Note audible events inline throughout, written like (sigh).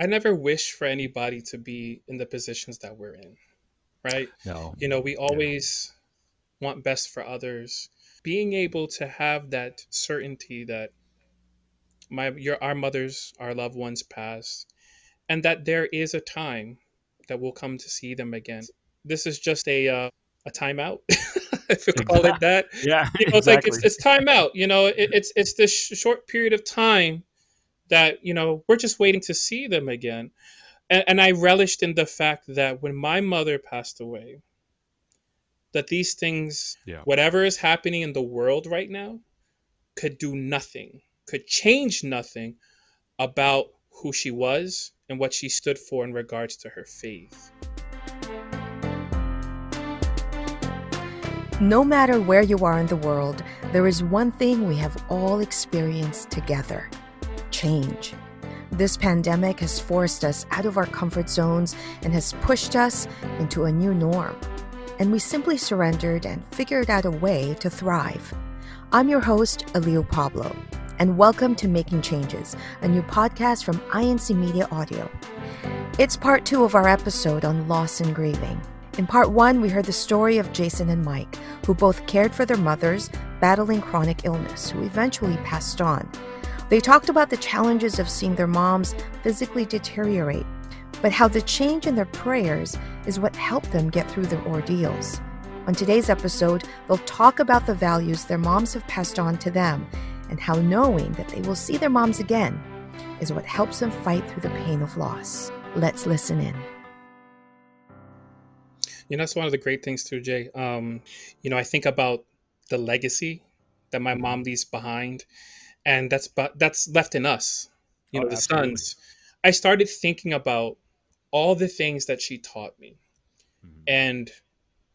I never wish for anybody to be in the positions that we're in, right? No. You know, we always want best for others. Being able to have that certainty that my your our mothers, our loved ones pass, and that there is a time that we'll come to see them again. This is just a uh, a timeout, (laughs) if you call it that. Yeah. You know, it's like it's, exactly. it's time out. You know, it, it's it's this sh- short period of time that you know we're just waiting to see them again, and, and I relished in the fact that when my mother passed away, that these things, Yeah. whatever is happening in the world right now, could do nothing, could change nothing about who she was and what she stood for in regards to her faith. No matter where you are in the world, there is one thing we have all experienced together change. This pandemic has forced us out of our comfort zones and has pushed us into a new norm. And we simply surrendered and figured out a way to thrive. I'm your host, Alio Pablo, and welcome to Making Changes, a new podcast from INC Media Audio. It's part two of our episode on loss and grieving. In part one, we heard the story of Jason and Mike, who both cared for their mothers battling chronic illness, who eventually passed on. They talked about the challenges of seeing their moms physically deteriorate, but how the change in their prayers is what helped them get through their ordeals. On today's episode, they'll talk about the values their moms have passed on to them and how knowing that they will see their moms again is what helps them fight through the pain of loss. Let's listen in. You know, that's one of the great things too, Jay. Um, you know, I think about the legacy that my mom leaves behind, and that's but that's left in us. You Oh, know, the absolutely. sons. I started thinking about all the things that she taught me, Mhm. and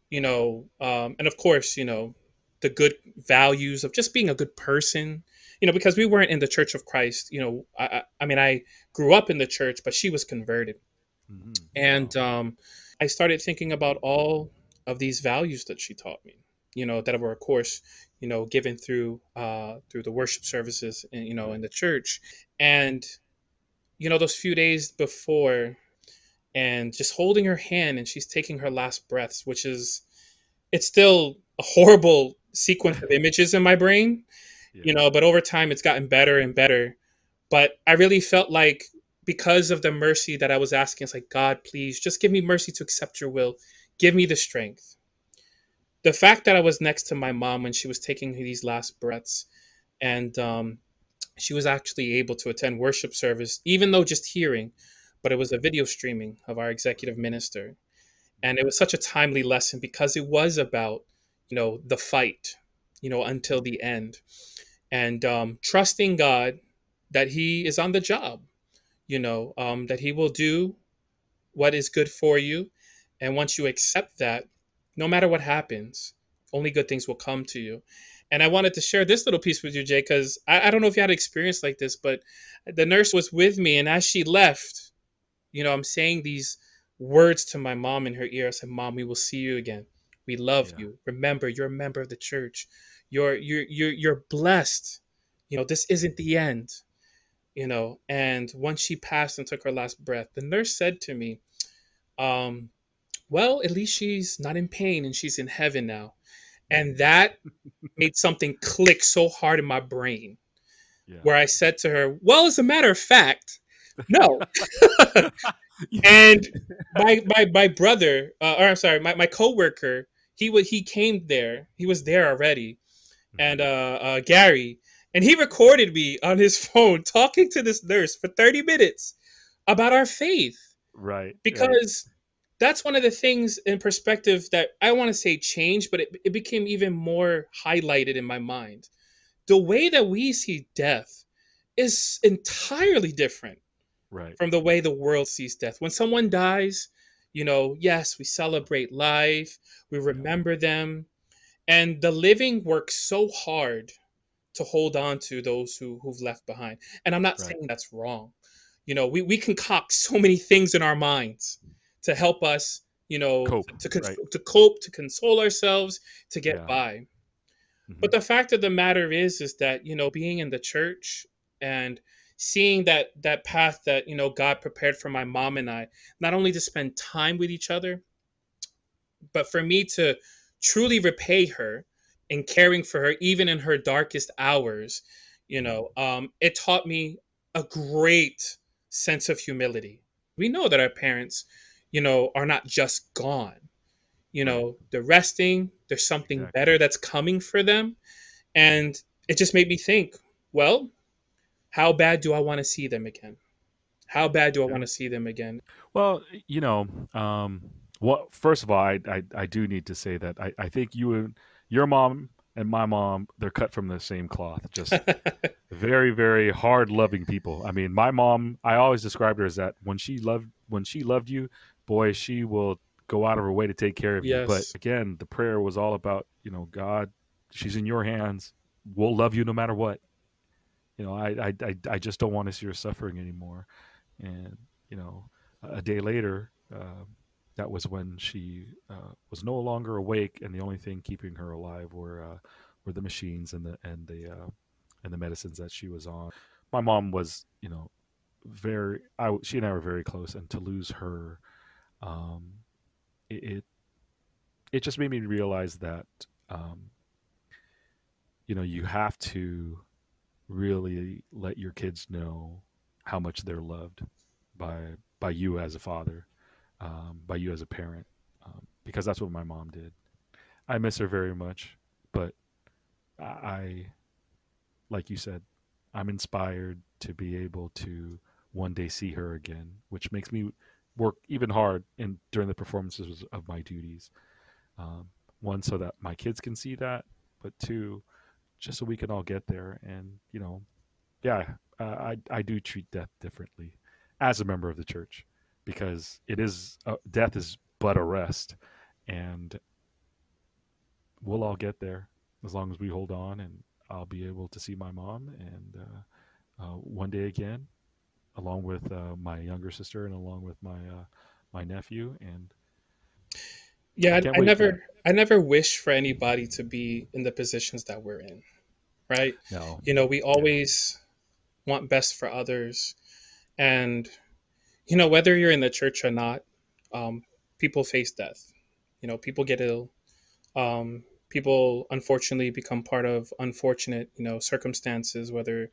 you know, um, and of course, you know, the good values of just being a good person. You know, because we weren't in the Church of Christ. You know, I, I, mean, I grew up in the church, but she was converted. Mhm. And Wow. um, I started thinking about all of these values that she taught me, you know, that were, of course, you know, given through uh, through the worship services, in, you know, in the church. And, you know, those few days before, and just holding her hand, and she's taking her last breaths, which is, it's still a horrible sequence of images in my brain, you know, but over time it's gotten better and better. But I really felt like because of the mercy that I was asking, it's like, God, please just give me mercy to accept your will. Give me the strength. The fact that I was next to my mom when she was taking these last breaths, and um, she was actually able to attend worship service, even though just hearing, but it was a video streaming of our executive minister. And it was such a timely lesson because it was about, you know, the fight, you know, until the end. And um, trusting God that He is on the job, you know, um, that He will do what is good for you. And once you accept that, no matter what happens, only good things will come to you. And I wanted to share this little piece with you, Jay, because I, I don't know if you had experience like this, but the nurse was with me, and as she left, you know, I'm saying these words to my mom in her ear. I said, "Mom, we will see you again. We love Yeah. you. Remember, you're a member of the church. You're you're you're you're blessed. You know, this isn't the end." You know, and once she passed and took her last breath, the nurse said to me, um, "Well, at least she's not in pain and she's in heaven now." And that (laughs) made something click so hard in my brain Yeah. where I said to her, "Well, as a matter of fact, no." (laughs) (laughs) and my my my brother, uh, or I'm sorry, my my coworker, he would he came there. He was there already, and uh, uh, Gary, and he recorded me on his phone talking to this nurse for 30 minutes about our faith right. right. That's one of the things in perspective that I want to say changed, but it, it became even more highlighted in my mind. The way that we see death is entirely different right. from the way the world sees death. When someone dies, you know, yes, we celebrate life, we remember them, and the living work so hard to hold on to those who, who've left behind. And I'm not Right. saying that's wrong. You know, we, we concoct so many things in our minds to help us, you know, Cope, to, cons- right. to cope, to console ourselves, to get Yeah. by. Mhm. But the fact of the matter is, is that, you know, being in the church and seeing that that path that you know God prepared for my mom and I, not only to spend time with each other, but for me to truly repay her in caring for her, even in her darkest hours. You know, um, it taught me a great sense of humility. We know that our parents, you know, are not just gone. You know, they're resting. There's something Exactly. better that's coming for them, and it just made me think. Well, how bad do I want to see them again? How bad do I Yeah. want to see them again? Well, you know, um, well, first of all, I, I, I do need to say that I, I think you and your mom and my mom, they're cut from the same cloth. Just (laughs) very, very hard loving people. I mean, my mom, I always described her as that when she loved, when she loved you, boy, she will go out of her way to take care of you. But again, the prayer was all about, you know, God, she's in your hands. We'll love you no matter what. You know, I, I, I, I just don't want to see her suffering anymore. And, you know, a day later, uh, that was when she uh, was no longer awake, and the only thing keeping her alive were uh, were the machines and the and the uh, and the medicines that she was on. My mom was, you know, very. I she and I were very close, and to lose her, um, it, it just made me realize that, um, you know, you have to really let your kids know how much they're loved by by you as a father, um, by you as a parent, um, because that's what my mom did. I miss her very much, but I, like you said, I'm inspired to be able to one day see her again, which makes me work even hard in during the performances of my duties. Um, one, so that my kids can see that, but two, just so we can all get there. And you know, yeah, I I do treat death differently as a member of the church because it is uh, death is but a rest, and we'll all get there as long as we hold on, and I'll be able to see my mom and uh, uh, one day again, along with uh, my younger sister and along with my uh, my nephew, and Yeah, I I, wait for never. I never wish for anybody to be in the positions that we're in, right? no, You know, we yeah, always want best for others, and you know, whether you're in the church or not, um, people face death. You know, people get ill. Um, people unfortunately become part of unfortunate, you know, circumstances, whether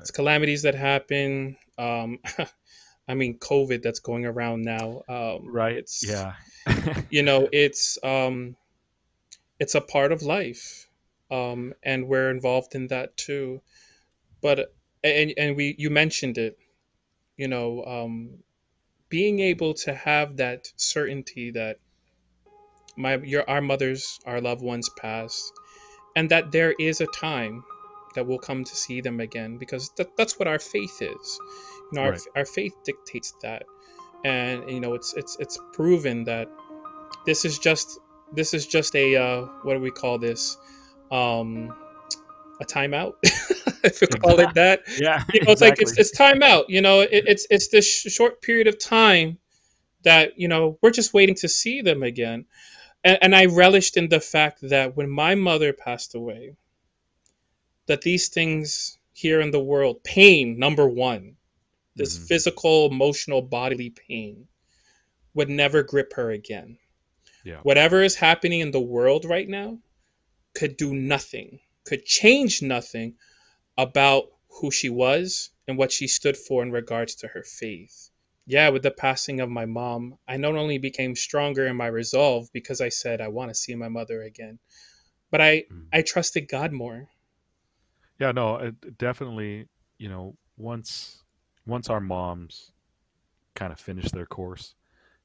it's calamities that happen. Um, (laughs) I mean, COVID that's going around now. Um, right, it's yeah, (laughs) you know it's um it's a part of life um and we're involved in that too but and and we you mentioned it you know um being able to have that certainty that my your our mothers our loved ones pass and that there is a time that we'll come to see them again because that, that's what our faith is. You know our, right, our faith dictates that. And you know it's it's it's proven that this is just this is just a uh, what do we call this? Um a timeout (laughs) if we call it that. (laughs) Yeah, you know it's like it's exactly, it's timeout you know it, it's it's this sh- short period of time that you know we're just waiting to see them again and, and i relished in the fact that when my mother passed away that these things here in the world pain number one this hmm physical emotional bodily pain would never grip her again. Yeah, whatever is happening in the world right now could do nothing, could change nothing about who she was and what she stood for in regards to her faith. Yeah, with the passing of my mom, I not only became stronger in my resolve because I said I want to see my mother again, but I mm. I trusted God more. yeah. No, it, definitely. You know, once once our moms kind of finished their course,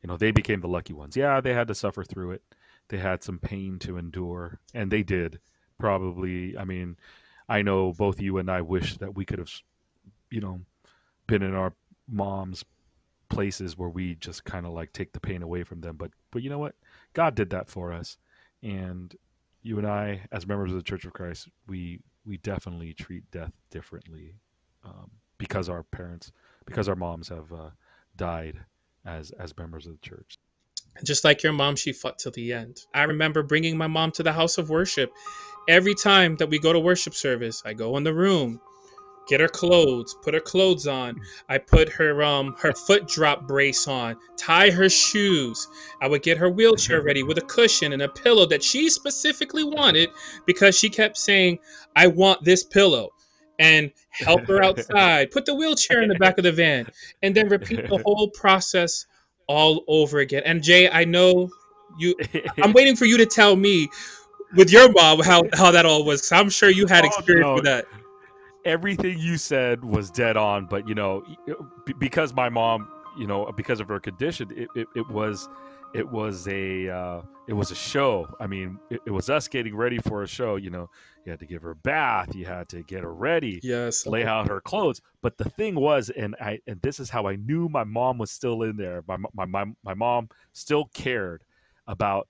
you know, they became the lucky ones. Yeah, they had to suffer through it. They had some pain to endure, and they did. Probably, I mean, I know both you and I wish that we could have, you know, been in our moms' places where we just kind of like take the pain away from them. But but you know what? God did that for us, and you and I, as members of the Church of Christ, we we definitely treat death differently um, because our parents, because our moms have uh, died as as members of the church. Just like your mom, she fought till the end. I remember bringing my mom to the house of worship. Every time that we go to worship service, I go in the room get her clothes, put her clothes on. I put her um her foot drop brace on, tie her shoes. I would get her wheelchair (laughs) ready with a cushion and a pillow that she specifically wanted because she kept saying, "I want this pillow." And help her outside, put the wheelchair in the back of the van, and then repeat the whole (laughs) process all over again. And Jay, I know you I'm waiting for you to tell me with your mom how how that all was. I'm sure you had Oh, experience no. with that. Everything you said was dead on but you know because my mom you know because of her condition it, it, it was it was a uh, it was a show. I mean it, it was us getting ready for a show you know. You had to give her a bath you had to get her ready Yes. lay out her clothes. But the thing was and i and this is how i knew my mom was still in there. My my my, my mom still cared about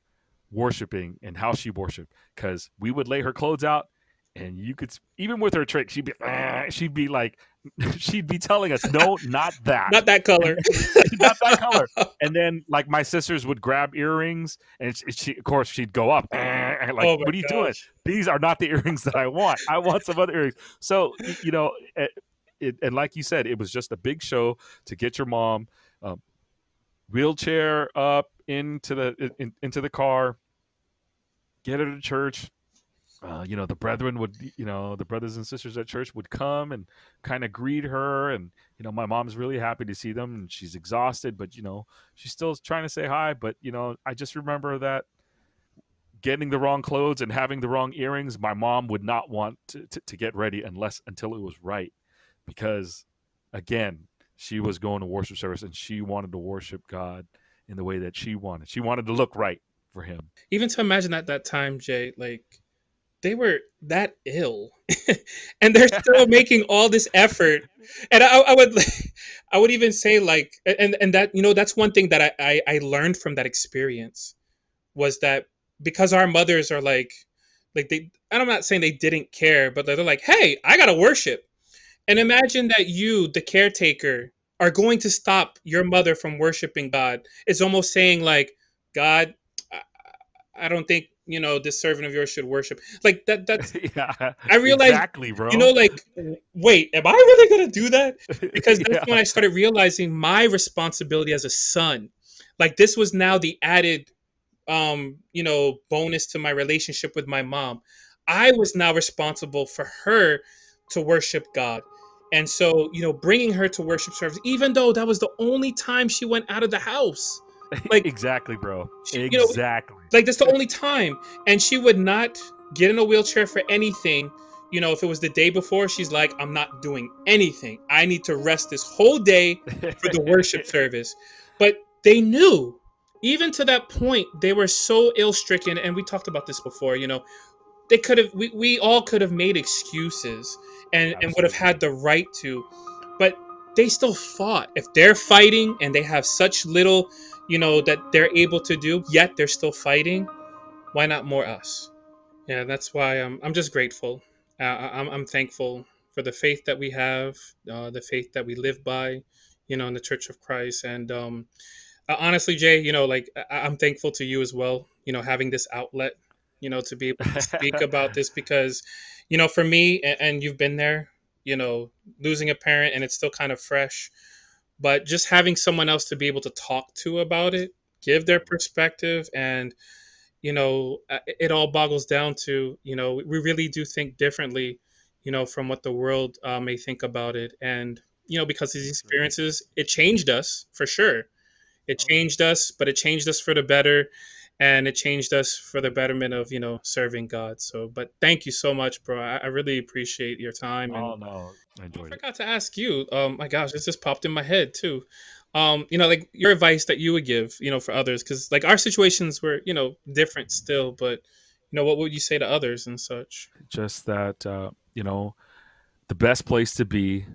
worshiping and how she worshiped because we would lay her clothes out and you could even with her trick she'd be "Ah," she'd be like (laughs) she'd be telling us no not that Not that color. (laughs) not that color and then like my sisters would grab earrings and she, she of course she'd go up "Ah," like Oh what are you doing these are not the (laughs) earrings that I want. I want some other earrings. So you know, eh, it, and like you said, it was just a big show to get your mom um, wheelchair up into the in, into the car, get her to church. Uh, you know, the brethren would, you know, the brothers and sisters at church would come and kind of greet her. And, you know, my mom's really happy to see them and she's exhausted, but, you know, she's still trying to say hi. But, you know, I just remember that getting the wrong clothes and having the wrong earrings, my mom would not want to, to, to get ready unless until it was right. Because again, she was going to worship service and she wanted to worship God in the way that she wanted. She wanted to look right for him. Even to imagine at that time, Jay, like they were that ill, (laughs) and they're still making all this effort. And I, I would, (laughs) I would even say like, and and that you know that's one thing that I, I I learned from that experience was that because our mothers are like, like they, and I'm not saying they didn't care, but they're like, hey, I gotta worship. And imagine that you, the caretaker, are going to stop your mother from worshiping God. It's almost saying like, God, I, I don't think you know this servant of yours should worship. Like that. That's (laughs) yeah, I realized- exactly, bro. you know, like, wait, am I really gonna do that? (laughs) Because that's Yeah. when I started realizing my responsibility as a son. Like this was now the added, um, you know, bonus to my relationship with my mom. I was now responsible for her to worship God. And so, you know, bringing her to worship service, even though that was the only time she went out of the house. (laughs) like- exactly, bro. She- you know, Exactly. Like that's the only time. And she would not get in a wheelchair for anything. You know, if it was the day before, she's like, I'm not doing anything. I need to rest this whole day for the worship (laughs) service. But they knew, even to that point, they were so ill stricken. And we talked about this before, you know, they could have, we, we all could have made excuses and, and would have had the right to. But they still fought. If they're fighting and they have such little, you know, that they're able to do, yet they're still fighting, why not more us? Yeah, that's why I'm, I'm just grateful. Uh, I'm, I'm thankful for the faith that we have, uh, the faith that we live by, you know, in the Church of Christ. And um, uh, honestly, Jay, you know, like I- I'm thankful to you as well, you know, having this outlet, you know, to be able to speak (laughs) about this because, you know, for me, and, and you've been there, you know, losing a parent and it's still kind of fresh, but just having someone else to be able to talk to about it, give their perspective and, you know, uh, it all boggles down to, you know, we really do think differently, you know, from what the world uh, may think about it. And, you know, because these experiences, it changed us for sure. It Oh. changed us, but it changed us for the better. And it changed us for the betterment of, you know, serving God. So, but thank you so much, bro. I, I really appreciate your time. And oh no, I I enjoyed it. forgot to ask you. Um, my gosh, this just popped in my head too. Um, you know, like your advice that you would give, you know, for others, because like our situations were, you know, different still. But you know, what would you say to others and such? Just that uh, you know, the best place to be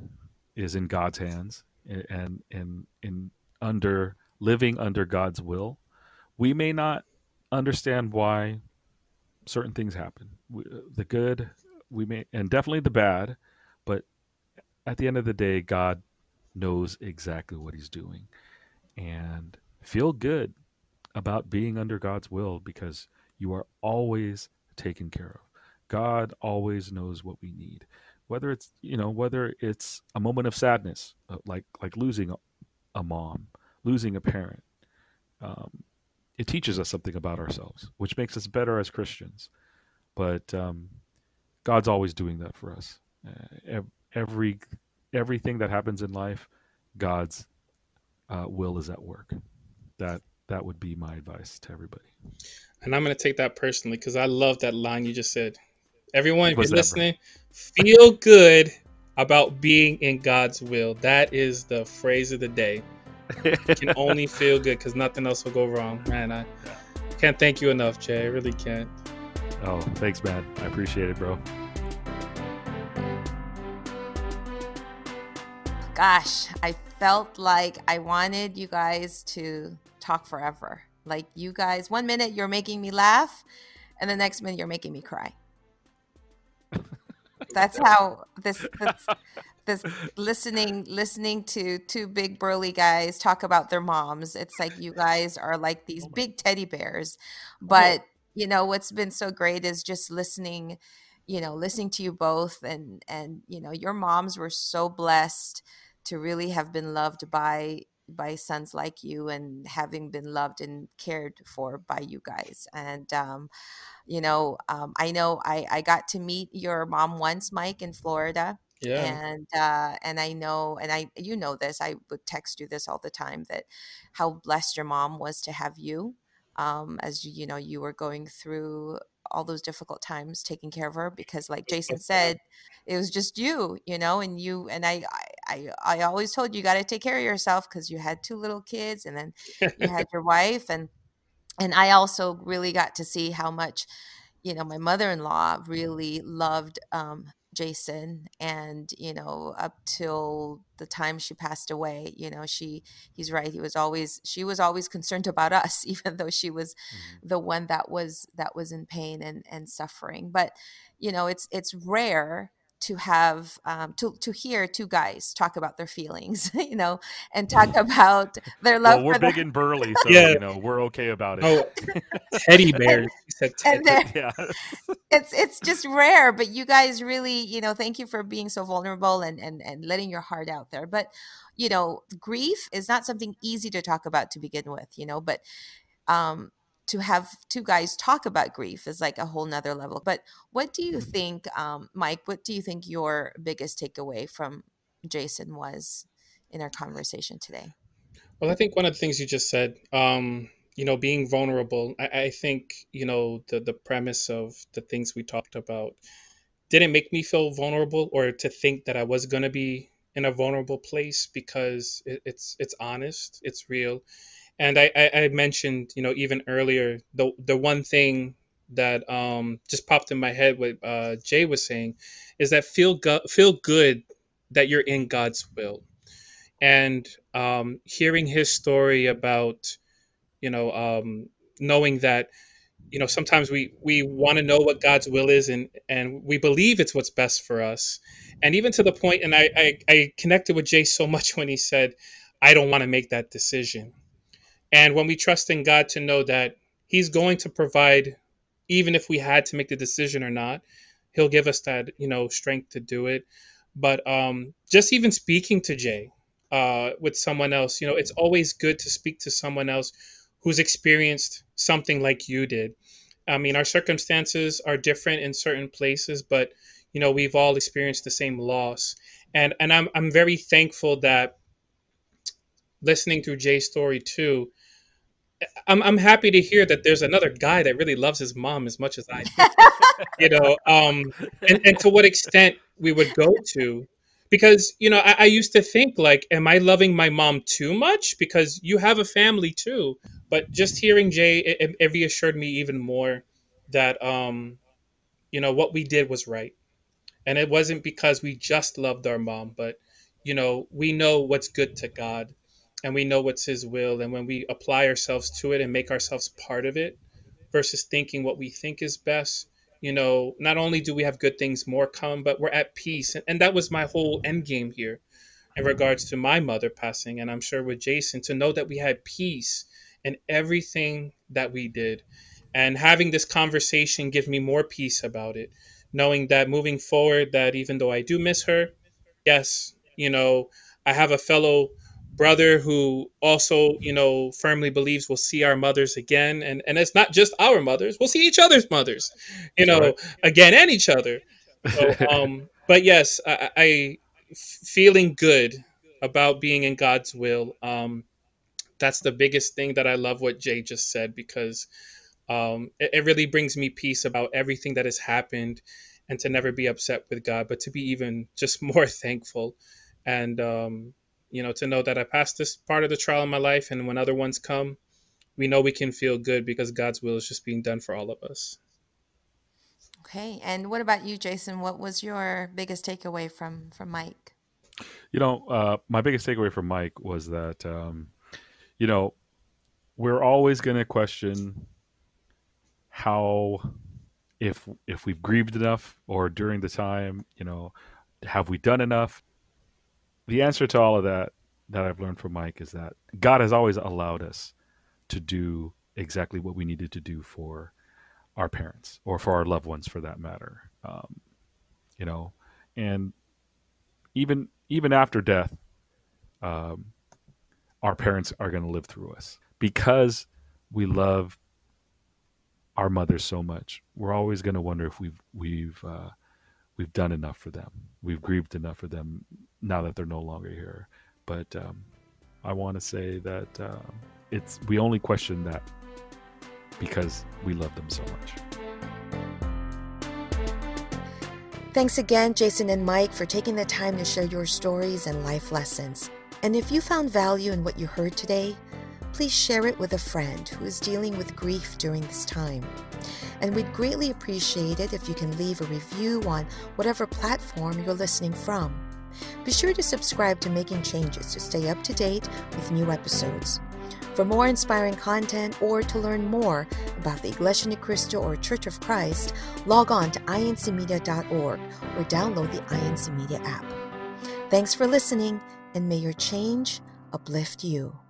is in God's hands, and and in under living under God's will. We may not understand why certain things happen. We, the good, we may, and definitely the bad, but at the end of the day, God knows exactly what He's doing, and feel good about being under God's will because you are always taken care of. God always knows what we need. whether it's you know whether it's a moment of sadness uh, like like losing a, a mom losing a parent um, it teaches us something about ourselves which makes us better as christians. But um, god's always doing that for us. Uh, every everything that happens in life god's uh, will is at work. That that would be my advice to everybody. And i'm going to take that personally because i love that line you just said. Everyone, if you're listening, feel good about being in God's will. That is the phrase of the day. (laughs) you can only feel good because nothing else will go wrong. Man, I can't thank you enough, Jay. I really can't. Oh, thanks, man. I appreciate it, bro. Gosh, I felt like I wanted you guys to talk forever. Like you guys, one minute you're making me laugh, and the next minute you're making me cry. (laughs) That's how this, this this listening listening to two big burly guys talk about their moms. It's like you guys are like these big teddy bears. But you know what's been so great is just listening, you know, listening to you both and and you know your moms were so blessed to really have been loved by by sons like you and having been loved and cared for by you guys and um, you know um, i know I, I got to meet your mom once mike in florida yeah. And uh, and i know and i you know this i would text you this all the time that how blessed your mom was to have you um, as you, you know you were going through all those difficult times taking care of her because like jason said it was just you you know and you and i i i always told you, you got to take care of yourself because you had two little kids and then you had (laughs) your wife and and i also really got to see how much you know my mother-in-law really loved um, Jason and you know up till the time she passed away you know she he's right he was always she was always concerned about us (laughs) even though she was mm-hmm. the one that was that was in pain and and suffering but you know it's it's rare to have um, to to hear two guys talk about their feelings, (laughs) you know, and talk about their love. Well, we're big the- and burly, (laughs) so yeah. you know we're okay about it. Oh, teddy (laughs) bears. teddy. yeah. it's it's just rare, but you guys really, you know, thank you for being so vulnerable and and and letting your heart out there. But you know, grief is not something easy to talk about to begin with, you know, but um to have two guys talk about grief is like a whole nother level. But what do you mm-hmm. think, um, Mike? What do you think your biggest takeaway from Jason was in our conversation today? Well, I think one of the things you just said, um, you know, being vulnerable. I, I think you know the the premise of the things we talked about didn't make me feel vulnerable or to think that I was gonna be in a vulnerable place because it, it's it's honest, it's real and I, I, I mentioned, you know, even earlier, the the one thing that um, just popped in my head, what uh, Jay was saying, is that feel go- feel good that you're in God's will, and um, hearing his story about, you know, um, knowing that, you know, sometimes we we want to know what God's will is, and and we believe it's what's best for us, and even to the point, and I I, I connected with Jay so much when he said, I don't want to make that decision and when we trust in God to know that He's going to provide, even if we had to make the decision or not, He'll give us that, you know, strength to do it. But um, just even speaking to Jay uh, with someone else, you know, it's always good to speak to someone else who's experienced something like you did. I mean, our circumstances are different in certain places, but you know, we've all experienced the same loss. And and I'm I'm very thankful that listening through Jay's story too, I'm I'm happy to hear that there's another guy that really loves his mom as much as I do. (laughs) you know, um, and, and to what extent we would go to because you know I, I, used to think like am i loving my mom too much? Because you have a family too but just hearing jay it, it reassured me even more that um you know what we did was right. And it wasn't because we just loved our mom but you know we know what's good to god and we know what's his will and when we apply ourselves to it and make ourselves part of it versus thinking what we think is best you know not only do we have good things more come but we're at peace. And, and that was my whole end game here in regards to my mother passing and i'm sure with jason to know that we had peace in everything that we did. And having this conversation gives me more peace about it knowing that moving forward, that even though I do miss her, yes, you know, I have a fellow brother who also, you know, firmly believes we'll see our mothers again. And, and it's not just our mothers, we'll see each other's mothers, you know, right. again and each other. So, (laughs) um, but yes, I, I feeling good about being in God's will. Um, that's the biggest thing that I love what Jay just said because um, it, it really brings me peace about everything that has happened and to never be upset with God, but to be even just (laughs) more thankful and um, you know to know that I passed this part of the trial in my life, and when other ones come, we know we can feel good because God's will is just being done for all of us. Okay, and what about you, Jason? What was your biggest takeaway from from Mike? You know, uh, my biggest takeaway from Mike was that um, you know we're always going to question how if if we've grieved enough or during the time you know have we done enough the answer to all of that that I've learned from Mike is that God has always allowed us to do exactly what we needed to do for our parents or for our loved ones for that matter. Um, you know, and even even after death, um, our parents are going to live through us because we love our mothers so much. We're always going to wonder if we've we've uh, we've done enough for them. We've grieved enough for them now that they're no longer here. But um, I want to say that uh, it's we only question that because we love them so much. Thanks again, Jason and Mike, for taking the time to share your stories and life lessons. And if you found value in what you heard today, please share it with a friend who is dealing with grief during this time. And we'd greatly appreciate it if you can leave a review on whatever platform you're listening from. Be sure to subscribe to Making Changes to stay up to date with new episodes. For more inspiring content or to learn more about the Iglesia Ni Cristo or Church of Christ, log on to incmedia.org or download the INC Media app. Thanks for listening, and may your change uplift you.